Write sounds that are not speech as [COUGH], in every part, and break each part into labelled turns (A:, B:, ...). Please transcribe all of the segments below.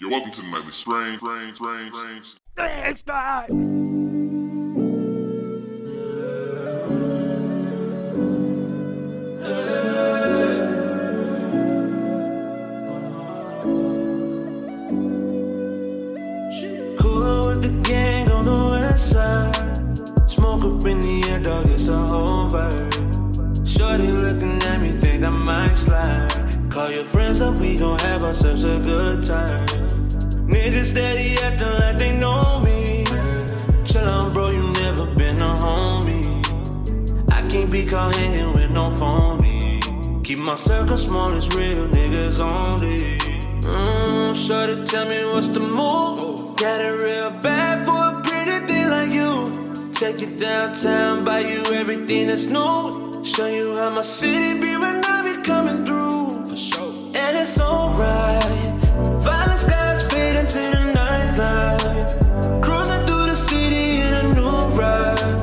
A: You're welcome to the nightly strange, strange, strange, strange.
B: Thanks, God.
C: Shorty looking at me, think I might slide. Call your friends up, we gon' have ourselves a good time. Niggas steady acting like they know me. Chill on, bro, you never been a homie. I can't be caught hanging with no phony. Keep my circle small, it's real niggas only. Mmm, shorty, tell me what's the move. Got it real bad for a pretty thing like you. Take you downtown, buy you everything that's new. Show you how my city be when I be coming through. It's alright. Violent skies fade into the nightlife. Cruising through the city in a new ride.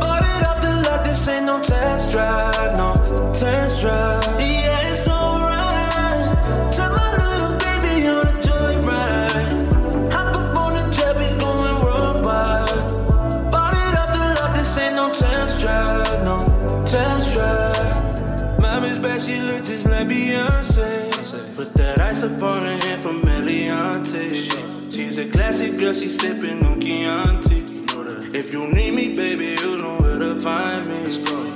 C: Bought it the lot, this ain't no test drive, no test drive. Yeah, it's alright. My little baby on a joyride. Hop up on the going worldwide. Bought it the lot, this ain't no test drive, no test drive. She look just like Beyonce. Put that ice up on her hand from Eliantte. She's a classic girl, she sipping on Chianti. If you need me, baby, you know where to find me.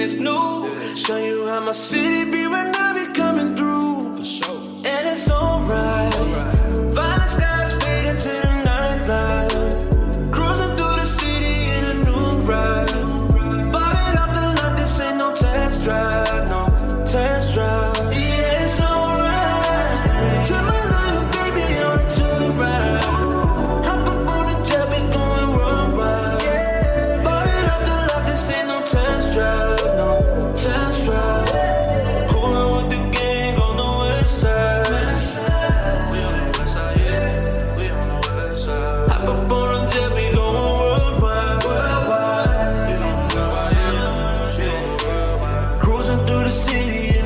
C: That's new. Show you how my city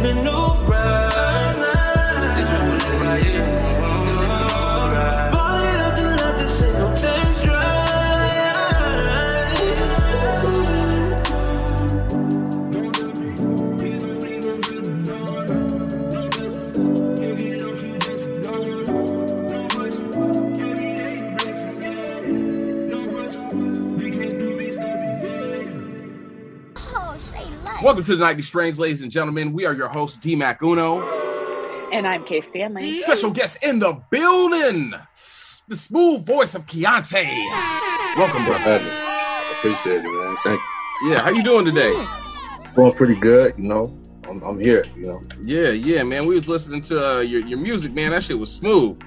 C: city in
B: Welcome to the Nightly Strange, ladies and gentlemen. We are your hosts, D Mac Uno.
D: And I'm Kay Stanley.
B: Special guest in the building, the smooth voice of Keontae. Welcome,
E: for
B: brother.
E: having. Appreciate it, man. Thank you.
B: Yeah, how you doing today?
E: you. Going pretty good, you know. I'm, I'm here, you know.
B: Yeah, yeah, man. We was listening to uh, your your music, man. That shit was smooth.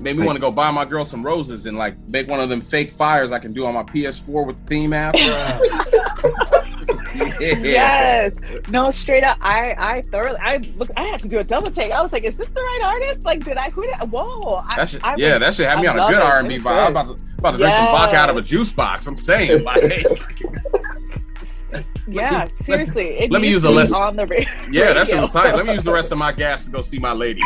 B: Made me want to go buy my girl some roses and like make one of them fake fires I can do on my PS4 with the theme app. [LAUGHS] yeah.
D: Yes. [LAUGHS] No, straight up. I I thoroughly I look I had to do a double take. I was like, is this the right artist? Like, did I who did whoa. I,
B: That shit,
D: I
B: yeah,
D: was-
B: that shit had me
D: I
B: on a good. R and B vibe. I was
D: good.
B: about to about to drink some vodka out of a juice box. I'm saying, [LAUGHS] [LAUGHS] like,
D: Yeah, seriously. It
B: let me use
D: to
B: a
D: be
B: lesson.
D: on the ra-
B: yeah, that shit
D: radio.
B: was tight. Let me use the rest of my gas to go see my lady.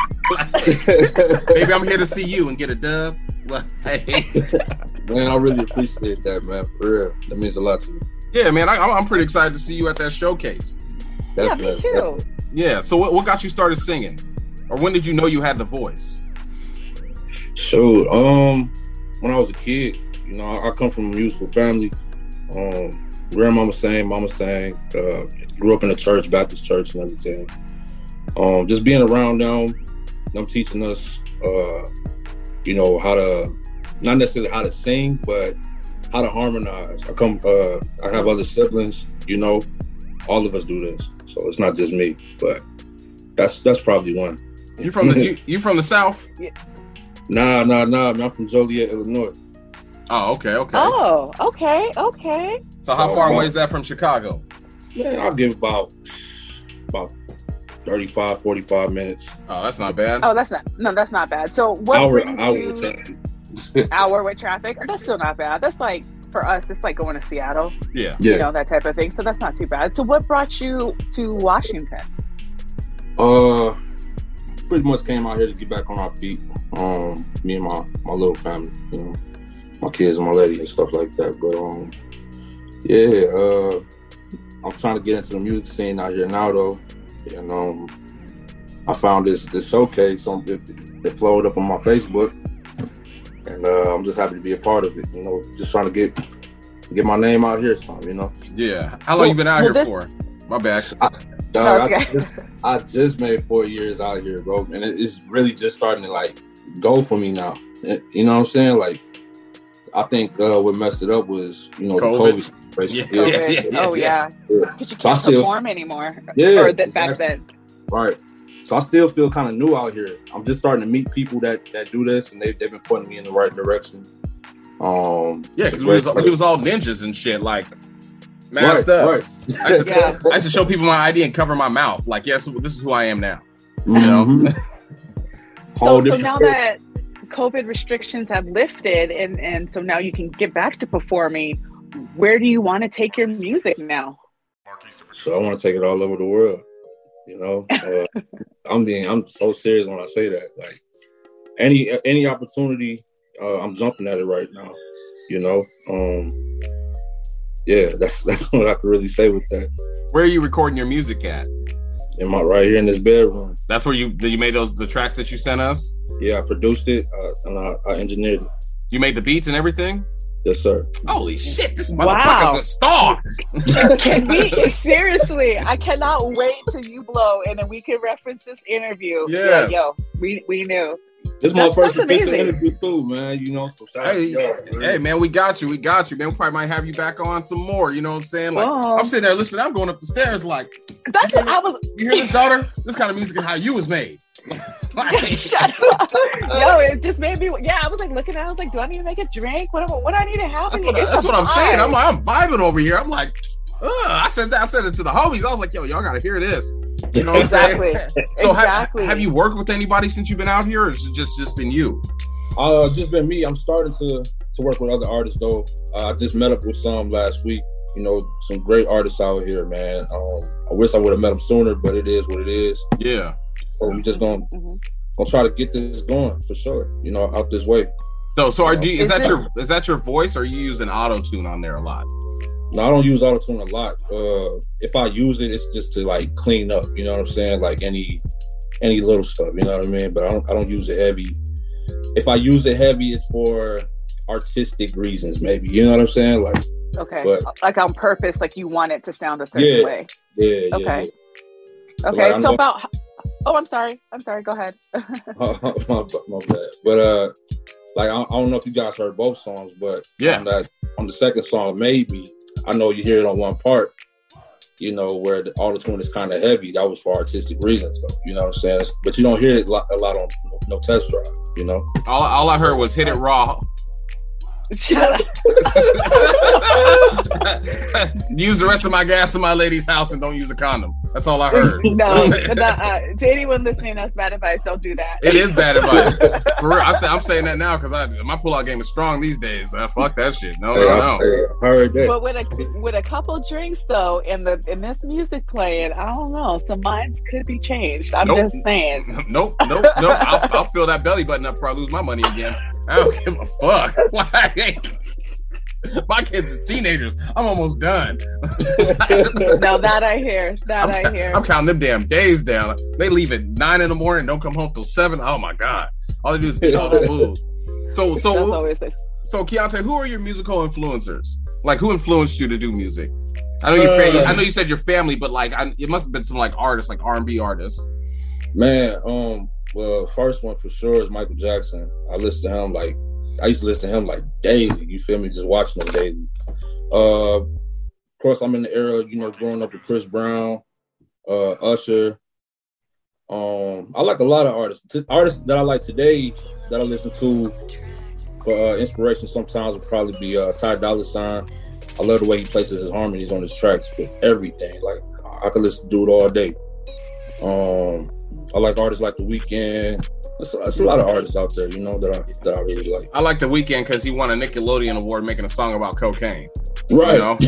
B: Maybe I'm here to see you and get a dub. Hey.
E: Man, I really appreciate that, man. For real. That means a lot to me.
B: Yeah, man, I, I'm I'm pretty excited to see you at that showcase.
D: Yeah, me too.
B: Yeah. So what, what got you started singing, or when did you know you had the voice?
E: So, um, when I was a kid, you know, I, I come from a musical family. Um, grandmama sang, mama sang. Uh, grew up in a church, Baptist church, and everything. Um, just being around them, them teaching us, uh, you know, how to not necessarily how to sing, but how to harmonize. I come, uh, I have other siblings. You know, all of us do this, so it's not just me. But that's that's probably one.
B: You from the you, [LAUGHS] you from the south?
E: Nah, nah, nah. I'm from Joliet, Illinois.
B: Oh, okay, okay.
D: Oh, okay, okay.
B: So how
E: Oh,
B: far away is that from Chicago?
E: Man, I'll give about about 35, 45 minutes.
B: Oh, that's not bad.
D: Oh, that's not no, that's not bad. So what
E: hour,
D: brings
E: hour
D: you
E: with traffic. [LAUGHS]
D: hour with traffic? That's still not bad. That's like for us, it's like going to Seattle,
B: Yeah.
E: Yeah.
D: you know, that type of thing. So that's not too bad. So what brought you to Washington?
E: Uh, pretty much came out here to get back on our feet. Um, me and my my little family, you know, my kids and my lady and stuff like that. But um, yeah, uh, I'm trying to get into the music scene out here now though, and um, I found this this showcase on it, it flowed up on my Facebook, and uh, I'm just happy to be a part of it. You know, just trying to get get my name out here, some, you know.
B: Yeah. How long you been out
D: Well,
B: here
D: this-
B: for? My bad.
E: Dog, I,
D: Okay.
E: just, I just made four years out here, bro, and it- it's really just starting to like go for me now. Eh, You know what I'm saying? Like, I think uh, what messed it up was you know
B: COVID.
E: the COVID. situation.
B: Yeah. Yeah, yeah,
D: oh yeah,
E: Yeah.
D: because you
E: So I
D: can't
E: still-
D: perform anymore.
E: Yeah,
D: or that back then.
E: Right. So I still feel kind of new out here. I'm just starting to meet people that that do this, and they they've been putting me in the right direction. Um,
B: Yeah, because we was, we was all ninjas and shit, like masked
E: right,
B: up.
E: right.
B: I, used to, [LAUGHS]
D: Yeah.
B: I used to show people my ID and cover my mouth, like, yes, this is who I am now.
E: Mhm. [LAUGHS] [LAUGHS]
D: So, so now that COVID restrictions have lifted, and and so now you can get back to performing. Where do you want to take your music now?
E: So I want to take it all over the world. You know, uh, I'm being I'm so serious when I say that. Like any any opportunity, uh, I'm jumping at it right now. You know, um, yeah, that's [LAUGHS] that's what I could really say with that.
B: Where are you recording your music at?
E: Am I right here in this bedroom?
B: That's where you you made those the tracks that you sent us.
E: Yeah, I produced it uh, and I, I engineered it.
B: You made the beats and everything.
E: Yes, sir.
B: Holy shit! This
D: Wow.
B: motherfucker's a star. [LAUGHS]
D: Can we seriously? I cannot wait till you blow, and then we can reference this interview. Be
B: Yes.
D: like, yo, we we knew.
E: This is my first official interview too, man. You know, so shout out to
B: Hey,
E: man.
B: hey, man, we got you. We got you, man. We probably might have you back on some more. You know what I'm saying? Like,
D: Whoa.
B: I'm sitting there listening. I'm going up the stairs. Like,
D: That's what I was.
B: you hear this, daughter? This kind of music and how you was made. [LAUGHS] [LAUGHS] like,
D: Shut up. Yo, it just made me. Yeah, I was like looking at. I was like, do I need to make a drink? What? What do I need to have?
B: That's
D: in
B: what,
D: here?
B: that's
D: It's
B: what
D: a
B: I'm saying. I'm, like, I'm vibing over here. I'm like, Ugh. I said that. I said it to the homies. I was like, yo, y'all got to hear this. You know what [LAUGHS]
D: Exactly.
B: I'm saying? So ha-
D: Exactly.
B: have you worked with anybody since you've been out here, or is it just just been you?
E: Uh, just been me. I'm starting to to work with other artists though. Uh, I just met up with some last week. You know, some great artists out here, man. Um, I wish I would have met them sooner, but it is what it is.
B: Yeah.
E: So we just gonna
D: Mhm.
E: gonna try to get this going for sure. You know, out this way.
B: So so are do you, is
D: Is
B: that
D: it-
B: your is that your voice, or are you using auto tune on there a lot?
E: No, I don't use autotune a lot. Uh, if I use it, it's just to like clean up. You know what I'm saying? Like any any little stuff. You know what I mean? But I don't I don't use it heavy. If I use it heavy, it's for artistic reasons, maybe. You know what I'm saying? Like
D: Okay.
E: But-
D: like on purpose, like you want it to sound a certain
E: Yeah.
D: way.
E: yeah, yeah.
D: Okay.
E: But,
D: Okay.
E: like,
D: so about. Oh, I'm sorry. I'm sorry. Go ahead. [LAUGHS] [LAUGHS]
E: my, my bad. But uh, like I, I don't know if you guys heard both songs, but
B: Yeah.
E: on that on the second song, maybe I know you hear it on one part. You know where the auto tune is kind of heavy. That was for artistic reasons, though. You know what I'm saying? But you don't hear it a lot, on no, no test drive. You know.
B: All, all I heard was hit it raw.
D: Shut up. [LAUGHS]
B: use the rest of my gas in my lady's house and don't use a condom. That's all I heard. [LAUGHS]
D: no, [LAUGHS] no uh, to anyone listening, that's bad advice. Don't do that.
B: It is bad advice. For real. I say, I'm saying that now because my pullout game is strong these days. Uh, fuck that shit. No,
E: Hey,
B: no,
E: I,
B: no.
E: heard that.
D: But with a with a couple drinks though, and the and this music playing, I don't know. Some minds could be changed. I'm
B: Nope.
D: just saying.
B: Nope, nope, nope. I'll, I'll fill that belly button up before I lose my money again. I don't give a fuck. [LAUGHS] Like, my kids is teenagers. I'm almost done. [LAUGHS]
D: Now that I hear, that
B: I'm,
D: I hear.
B: I'm counting them damn days down. They leave at nine in the morning, don't come home till seven. Oh my god! All they do is eat all the [LAUGHS] food. So,
D: That's
B: so,
D: always
B: so, Keontae, who are your musical influencers? Like, who influenced you to do music? I know your
E: Uh,
B: family. I know you said your family, but like, I, it must have been some like artists, like R and B artists.
E: Man, um, well, first one for sure is Michael Jackson. I listen to him like I used to listen to him like daily. You feel me? Just watching him daily. Uh, of course, I'm in the era, you know, growing up with Chris Brown, uh, Usher. Um, I like a lot of artists. Artists that I like today that I listen to for uh, inspiration sometimes would probably be uh, Ty Dolla Sign. I love the way he places his harmonies on his tracks with everything. Like I could listen to it all day. Um, I like artists like The Weeknd. There's, there's a lot of artists out there, you know, that I that I really like.
B: I like the Weeknd because he won a Nickelodeon award making a song about cocaine.
E: Right.
B: You know?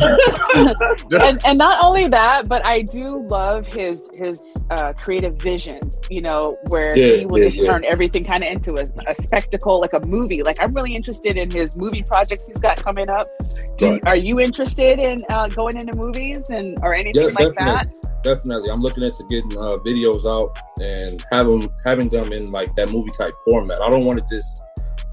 B: [LAUGHS]
D: and and not only that, but I do love his his uh, creative vision. You know, where
E: Yeah,
D: he will
E: yeah,
D: just
E: yeah.
D: turn everything kind of into a, a spectacle, like a movie. Like I'm really interested in his movie projects he's got coming up. Do,
E: Right.
D: Are you interested in uh, going into movies and or anything
E: Yeah,
D: like that?
E: Definitely. I'm looking into getting uh, videos out and having having them in like that movie type format. I don't want to just,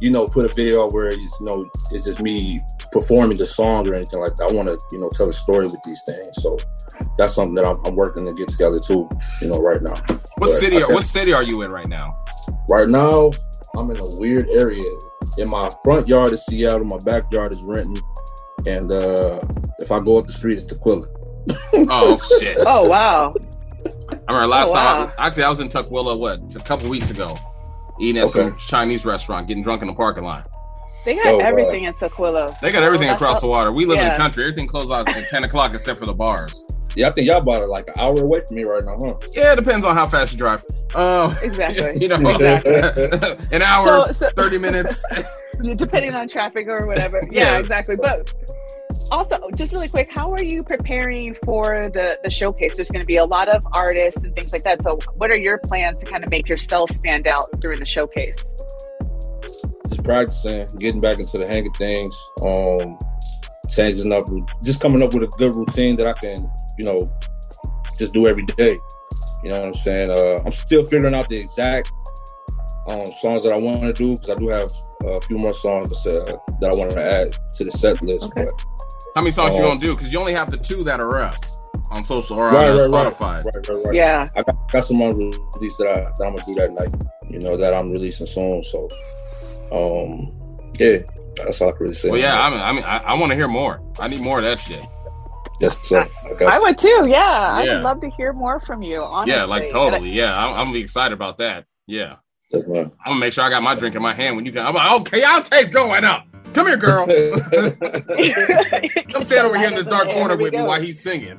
E: you know, put a video out where it's you know it's just me performing the song or anything like that. I want to, you know, tell a story with these things. So that's something that I'm, I'm working to get together too. You know, right now.
B: What
E: But
B: city?
E: I
B: What city are you in right now?
E: Right now, I'm in a weird area. In my front yard is Seattle, my backyard is Renton, and uh if I go up the street, it's Tukwila.
B: Oh shit! [LAUGHS]
D: Oh wow!
B: I remember last
D: Oh,
B: time.
D: wow.
B: Actually, I was in Tukwila. What? A couple weeks ago, eating at some Chinese restaurant, getting drunk in the parking lot.
D: They got
E: Oh, wow.
D: everything in Tukwila.
B: They got everything
D: Oh,
B: across
D: that's
B: the water. We live in the country. Everything closed out at ten o'clock except for the bars.
E: Yeah, I think y'all bought it like an hour away from me right now, huh?
B: Yeah, it depends on how fast you drive. Uh, [LAUGHS]
D: Exactly.
B: you know,
D: Exactly. [LAUGHS]
B: an hour,
D: So- so-
B: thirty minutes.
D: depending on traffic or whatever. Yeah,
B: Yeah.
D: exactly. But also, just really quick, how are you preparing for the the showcase? There's going to be a lot of artists and things like that. So, what are your plans to kind of make yourself stand out during the showcase?
E: just practicing, getting back into the hang of things, um, changing up, just coming up with a good routine that I can, you know, just do every day. You know what I'm saying? Uh, I'm still figuring out the exact um, songs that I want to do because I do have a few more songs uh, that I want to add to the set list.
D: Okay.
E: But
B: How many songs you
E: Uh,
B: gonna do? Because you only have the two that are up on social or
E: Right,
B: on uh,
E: right, right.
B: Spotify.
E: right, right, right.
D: Yeah.
E: I got, got some unreleased that, I, that I'm gonna do that night. You know that I'm releasing soon. So, um, yeah, that's all I can really say.
B: Well, yeah. I mean, I mean, I, I want to hear more. I need more of that shit.
E: Yes, sir. I got
D: I would too. Yeah, I would love to hear more from you. Honestly.
B: Yeah, like
D: And
B: totally. Yeah, I'm, I'm be excited about that. Yeah,
E: Yes, ma'am.
B: I'm gonna make sure I got my drink in my hand when you can. I'm like, okay, Keontae's going up. Come here, girl.
D: I- [LAUGHS]
B: Come stand over here in this dark corner
D: we
B: with me while he's singing.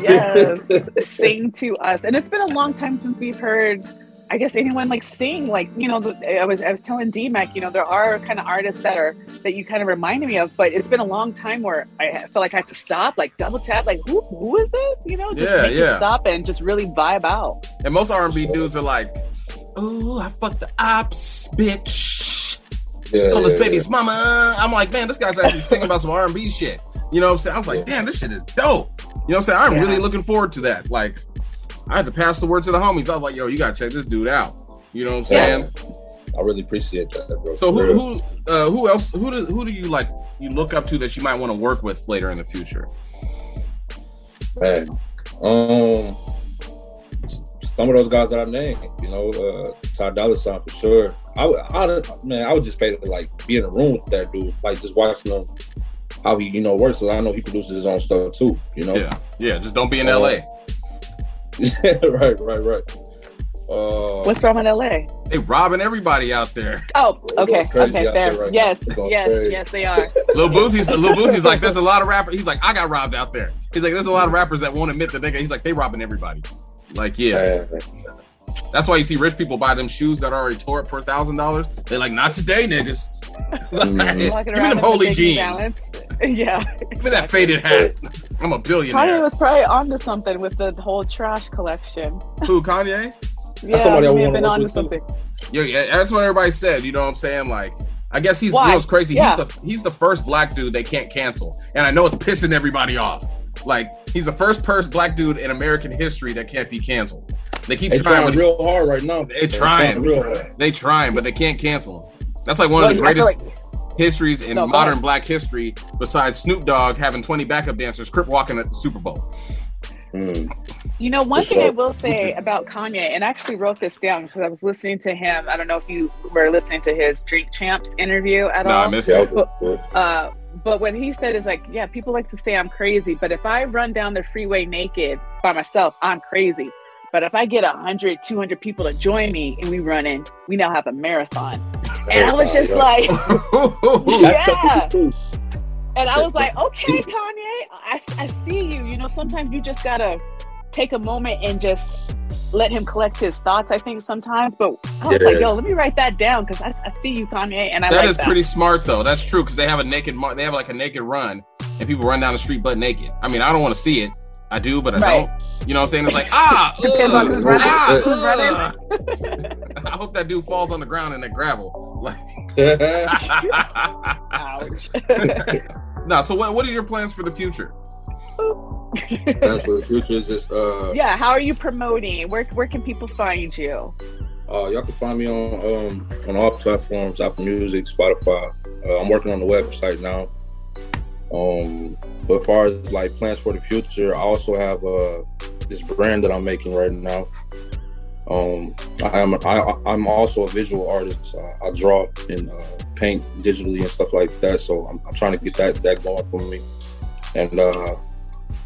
D: yes [LAUGHS] sing to us and it's been a long time since we've heard i guess anyone like sing like you know i was i was telling dmac you know there are kind of artists that are that you kind of reminded me of but it's been a long time where i feel like i have to stop like double tap like who, who is this you know just
B: Yeah,
D: make you
B: yeah.
D: stop and just really vibe out
B: And most R&B dudes are like, "Ooh, I fucked the ops, bitch.
E: Yeah,
B: Stole his
E: yeah,
B: baby's mama." I'm like, man, this guy's actually singing about some R&B shit. You know what I'm saying? I was like,
E: Yeah.
B: damn, this shit is dope. You know what I'm saying? I'm
D: Yeah.
B: really looking forward to that. Like, I had to pass the word to the homies. I was like, yo, you gotta check this dude out. You know what I'm
E: Yeah.
B: saying?
E: I really appreciate that, bro.
B: So who who uh, who else who do who do you like you look up to that you might want to work with later in the future?
E: man? Um, some of those guys that I named, you know, uh, Ty Dolla Sign for sure. I, would- I, man, I would just pay to like be in a room with that dude, like just watching him how he, you know, works. Cause I know he produces his own stuff too. You know,
B: Yeah, yeah. Just don't be in
E: Uh,
B: LA. [LAUGHS]
E: right, right, right. Uh,
D: what's wrong in la
B: They robbing everybody out there.
D: oh okay okay fair
E: right
D: yes
E: now. They're going
D: yes
E: crazy.
D: yes they are [LAUGHS]
B: Lil Boosie's Lil Boosie's like, there's a lot of rappers. He's like, I got robbed out there. He's like, there's a lot of rappers that won't admit that they. got-" He's like, they robbing everybody. Like, yeah.
E: man,
B: That's why you see rich people buy them shoes that are already tore up for a thousand dollars. They're like, not today, niggas. [LAUGHS]
D: Walking
B: Give them holy
D: the
B: jeans. [LAUGHS]
D: yeah
B: Give me that faded hat. I'm a billionaire.
D: Kanye
B: billionaire.
D: was probably onto something with the whole trash collection.
B: Who Kanye? [LAUGHS]
D: Yeah,
E: somebody
D: may have been onto something.
B: Yeah, yeah, that's what everybody said. You know what I'm saying? Like, I guess he's
D: Why?
B: you know what's crazy.
D: Yeah.
B: He's the he's the first black dude they can't cancel, and I know it's pissing everybody off. Like, he's the first person black dude in American history that can't be canceled. They keep
E: They
B: trying,
E: trying real hard right now.
B: They're trying.
E: real hard.
B: they trying, but they can't cancel him. That's like one
D: Well,
B: of the greatest
D: like-
B: histories in
D: No,
B: modern black history, besides Snoop Dogg having 20 backup dancers crip walking at the Super Bowl.
E: Mm.
D: You know, one
E: For
D: thing I will say about Kanye, and I actually wrote this down because I was listening to him. I don't know if you were listening to his Drink Champs interview at
B: No,
D: all.
B: I missed
E: Yeah,
B: it.
E: okay.
D: Uh, but what he said is like, yeah, people like to say I'm crazy, but if I run down the freeway naked by myself, I'm crazy. But if I get 100, 200 people to join me and we run in, we now have a marathon. And I was just
E: Yeah.
D: like, yeah. And I was like, okay, Kanye, I, I see you. You know, sometimes you just gotta take a moment and just let him collect his thoughts. I think sometimes, but I was like, yo, let me write that down because I, I, see you, Kanye, and I
B: that
D: like
B: is
D: that.
B: pretty smart though. That's true because they have a naked, mar- they have like a naked run, and people run down the street butt naked. I mean, I don't want to see it. I do, but I
D: Right.
B: don't. You know what I'm saying? It's like ah, [LAUGHS]
D: Depends on who's running.
B: ah,
D: Who's running. [LAUGHS]
B: I hope that dude falls on the ground in that gravel. Like, [LAUGHS]
D: Ouch.
B: no. So what? What are your plans for the future?
E: That's for the future is just uh
D: yeah, how are you promoting? Where where can people find you?
E: Uh, y'all can find me on um, on all platforms, Apple Music, Spotify. Uh, I'm working on the website now. Um, but as far as like plans for the future, I also have uh, this brand that I'm making right now. Um, I am I, I'm also a visual artist. I, I draw and uh, paint digitally and stuff like that. So I'm, I'm trying to get that that going for me, and uh,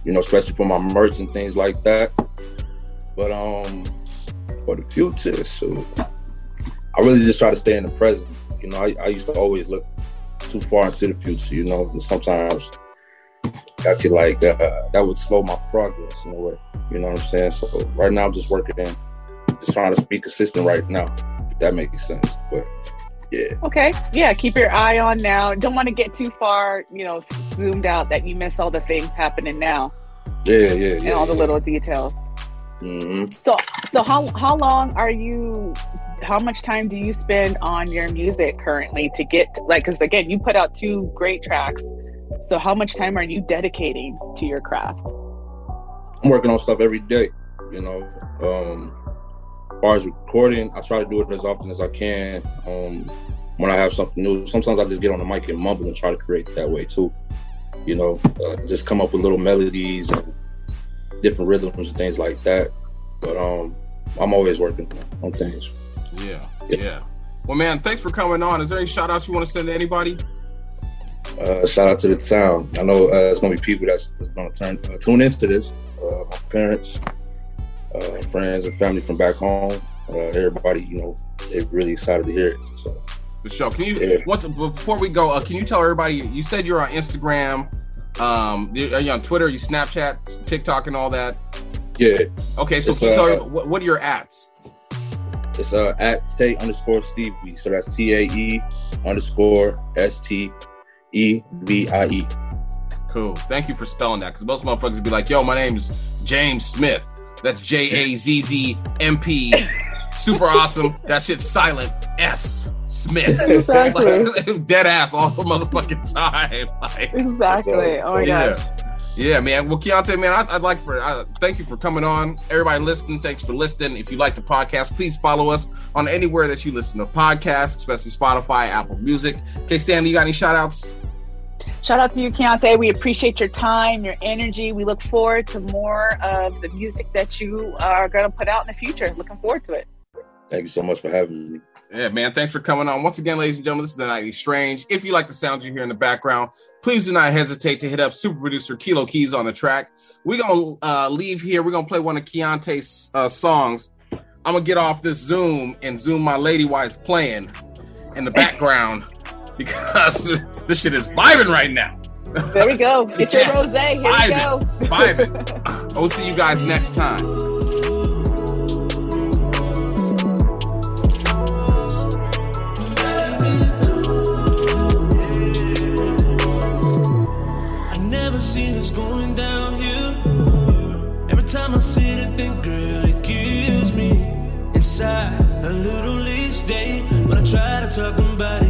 E: you know, especially for my merch and things like that. But um, for the future. So I really just try to stay in the present. You know, I, I used to always look too far into the future, you know, and sometimes I could like, uh, that would slow my progress in a way. You know what I'm saying? So right now I'm just working in, just trying to be consistent right now, if that makes sense. But yeah.
D: Okay. Yeah, keep your eye on now. Don't want to get too far, you know, zoomed out that you miss all the things happening now
E: Yeah, yeah,
D: and
E: yeah.
D: all the little details.
E: hmm
D: So so how how long are you how much time do you spend on your music currently to get like cuz again you put out two great tracks. So how much time are you dedicating to your craft?
E: I'm working on stuff every day, you know. Um far as recording, I try to do it as often as I can. Um when I have something new. Sometimes I just get on the mic and mumble and try to create that way too. You know, uh, just come up with little melodies and different rhythms and things like that. But um I'm always working on things.
B: Yeah, yeah. Well, man, thanks for coming on. Is there any shout outs you want to send to anybody?
E: Uh, shout out to the town. I know uh, it's gonna be people that's, that's gonna turn uh, tune into this. Uh, my parents, uh, friends, and family from back home. Uh, everybody, you know, they're really excited to hear it. So
B: show. Can you
E: Yeah.
B: once before we go? Uh, can you tell everybody? You said you're on Instagram. Um, are you on Twitter? You Snapchat, TikTok, and all that?
E: yeah,
B: Okay, so
E: It's,
B: can you tell
E: uh,
B: what, what are your ats?
E: it's uh, at Tay underscore Stevie. So that's T A E underscore S T E V I E.
B: Cool. Thank you for spelling that because most motherfuckers would be like, "Yo, my name's James Smith." That's J A Z Z M P. Super awesome. That shit's silent. S Smith.
D: Exactly.
B: Like, [LAUGHS] dead ass all the motherfucking time. [LAUGHS] Like,
D: Exactly. Oh my
B: yeah.
D: gosh.
B: Yeah, man. Well, Keontae, man, I'd, I'd like for uh, thank you for coming on. Everybody listening, thanks for listening. If you like the podcast, please follow us on anywhere that you listen to podcasts, especially Spotify, Apple Music. Okay, Stanley, you got any shout outs?
D: Shout out to you, Keontae. We appreciate your time, your energy. We look forward to more of the music that you are going to put out in the future. Looking forward to it.
E: Thank you so much for having me.
B: Yeah, man. Thanks for coming on. Once again, ladies and gentlemen, this is the Nightly Strange. If you like the sounds you hear in the background, please do not hesitate to hit up super producer Kilo Keys on the track. We're going to uh, leave here. We're going to play one of Keontae's uh, songs. I'm going to get off this Zoom and Zoom my lady while it's playing in the [LAUGHS] background because [LAUGHS] this shit is vibing right now.
D: There we go. [LAUGHS] Get your rose. Here we go.
B: Vibing. [LAUGHS] I will see you guys next time.
C: I never seen this going down here. Every time I see it, think, girl, it kills me inside. A little each day when I try to talk about it,